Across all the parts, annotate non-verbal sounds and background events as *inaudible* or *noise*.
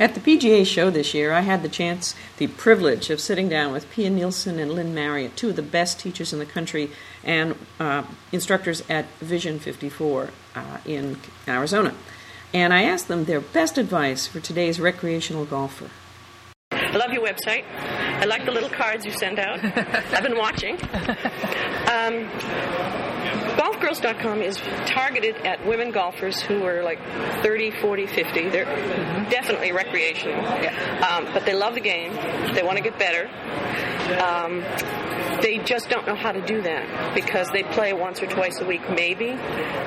At the PGA show this year, I had the chance, the privilege of sitting down with Pia Nilsson and Lynn Marriott, two of the best teachers in the country and uh, instructors at Vision 54 uh, in Arizona. And I asked them their best advice for today's recreational golfer. I love your website. I like the little cards you send out. I've been watching. *laughs* Um, golfgirls.com is targeted at women golfers who are like 30, 40, 50. They're mm-hmm. definitely recreational. Yeah. Um, but they love the game. They want to get better. Um, they just don't know how to do that because they play once or twice a week, maybe.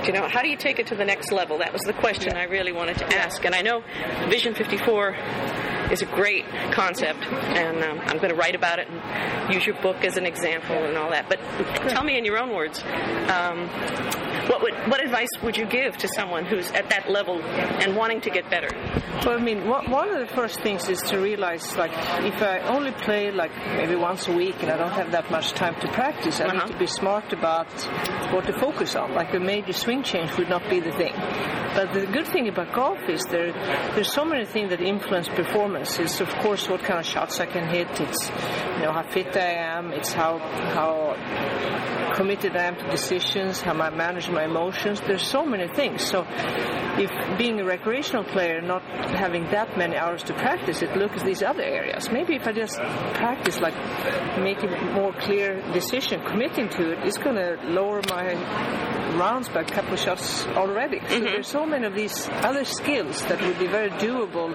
You know, how do you take it to the next level? That was the question. I really wanted to ask. And I know Vision 54 is a great concept, and um, I'm going to write about it and use your book as an example and all that. But tell me in your own words, um, what would what advice would you give to someone who's at that level and wanting to get better? Well, I mean, one of the first things is to realize, like, if I only play like maybe once a week and I don't have that much time to practice, I uh-huh. need to be smart about what to focus on. Like a major swing change would not be the thing. But the good thing about golf is there there's so many things that influence performance. It's of course what kind of shots I can hit. It's you know how fit I am. It's how how committed I am to decisions, how I manage my emotions. There's so many things. So if being a recreational player, not having that many hours to practice it, looks at these other areas. Maybe if I just practice, like making more clear decision, committing to it, it's going to lower my rounds by a couple of shots already. Mm-hmm. So there's so many of these other skills that would be very doable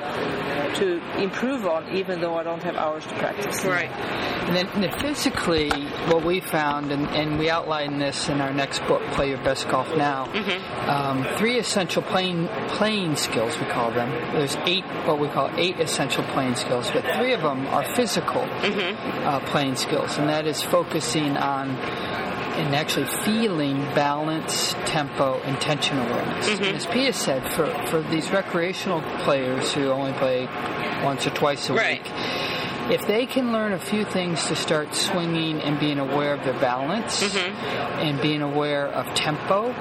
to improve on, even though I don't have hours to practice. Right. And then, and then physically, what we found, and, and we outline this in our next book, Play Your Best Golf Now, mm-hmm. um, three essential playing playing skills we call them. There's eight what we call eight essential playing skills, but three of them are physical mm-hmm. uh, playing skills, and that is focusing on and actually feeling balance, tempo, and tension awareness. Mm-hmm. And as Pia said, for, for these recreational players who only play once or twice a right. week, if they can learn a few things to start swinging and being aware of their balance mm-hmm. and being aware of tempo,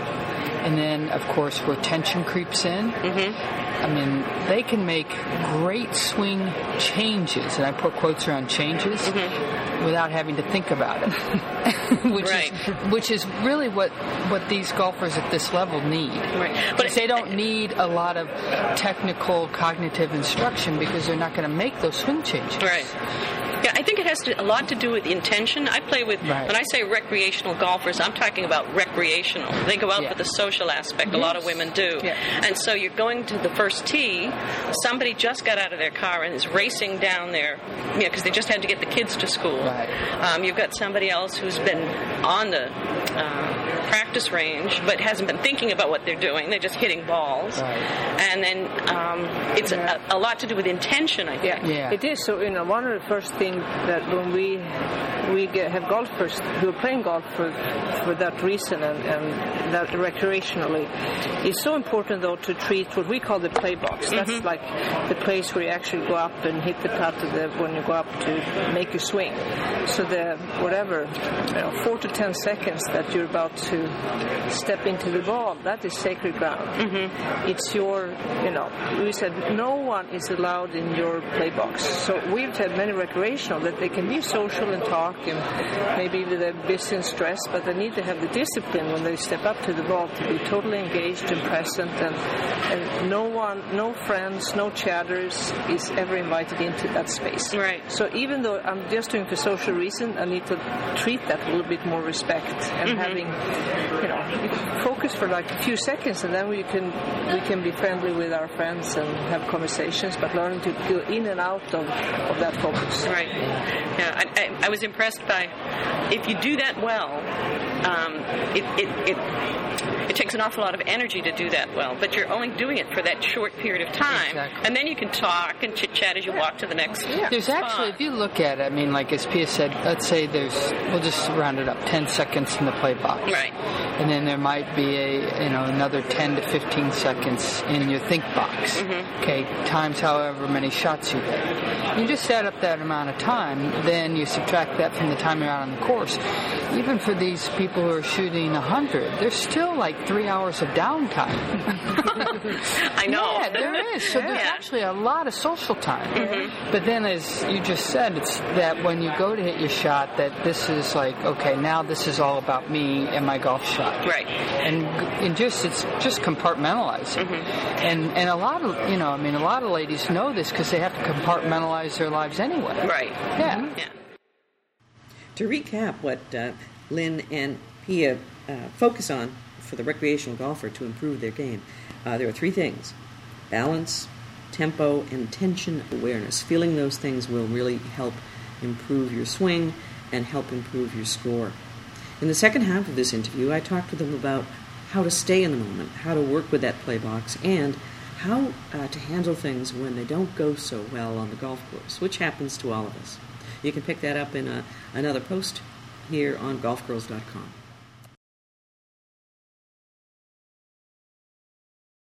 and then of course where tension creeps in, mm-hmm. I mean, they can make great swing changes, and I put quotes around changes mm-hmm. without having to think about it, *laughs* which right. is which is really what what these golfers at this level need. Right, but they don't need a lot of technical cognitive instruction because they're not going to make those swing changes. Right. Yeah, I think it has to, a lot to do with intention. I play with, right. when I say recreational golfers, I'm talking about recreational. They go out yeah. for the social aspect. Yes. A lot of women do. Yeah. And so you're going to the first tee, somebody just got out of their car and is racing down there, you know, because they just had to get the kids to school. Right. Um, you've got somebody else who's been on the uh, practice range but hasn't been thinking about what they're doing. They're just hitting balls. Right. And then um, it's a, a, lot to do with intention, I think. Yeah. yeah. It is. So, you know, one of the first things that when we we get, have golfers who are playing golf for, for that reason and, and that recreationally, it's so important though to treat what we call the play box. That's mm-hmm. like the place where you actually go up and hit the putt the, when you go up to make a swing. So the whatever you know, four to ten seconds that you're about to step into the ball, that is sacred ground. Mm-hmm. It's your, you know, we said no one is allowed in your play box. So we've had many recreational that they can be social and talk and maybe a busy stress, but they need to have the discipline when they step up to the ball to be totally engaged and present and, and no one, no friends, no chatters is ever invited into that space. Right. So even though I'm just doing for social reason, I need to treat that a little bit more respect and mm-hmm. having, you know, focus for like a few seconds and then we can we can be friendly with our friends and have conversations, but learning to go in and out of, of that focus. Right. Yeah, I, I, I was impressed by if you do that well, um, it, it, it, it, takes an awful lot of energy to do that well, but you're only doing it for that short period of time. Exactly. And then you can talk and chit chat as you walk to the next. Yeah. There's spot. actually, if you look at it, I mean, like as Pia said, let's say there's, we'll just round it up, 10 seconds in the play box. Right. And then there might be a, you know, another 10 to 15 seconds in your think box. Mm-hmm. Okay, times however many shots you get. You just set up that amount of time, then you subtract that from the time you're out on the course. Even for these people people who are shooting 100, there's still like three hours of downtime. *laughs* I know. Yeah, there is. So there's actually a lot of social time. But then, as you just said, it's that when you go to hit your shot, that this is like, okay, now this is all about me and my golf shot. Right. And and just it's just compartmentalizing. And and a lot of you know, I mean, a lot of ladies know this because they have to compartmentalize their lives anyway. Right. Yeah. Yeah. To recap what uh, Lynn and Pia uh, focus on for the recreational golfer to improve their game, uh, there are three things balance, tempo, and tension awareness. Feeling those things will really help improve your swing and help improve your score. In the second half of this interview, I talked to them about how to stay in the moment, how to work with that play box, and how uh, to handle things when they don't go so well on the golf course, which happens to all of us. You can pick that up in a, another post here on golfgirls.com.